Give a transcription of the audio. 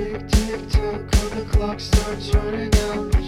Tick, tick, tock, the clock starts running out.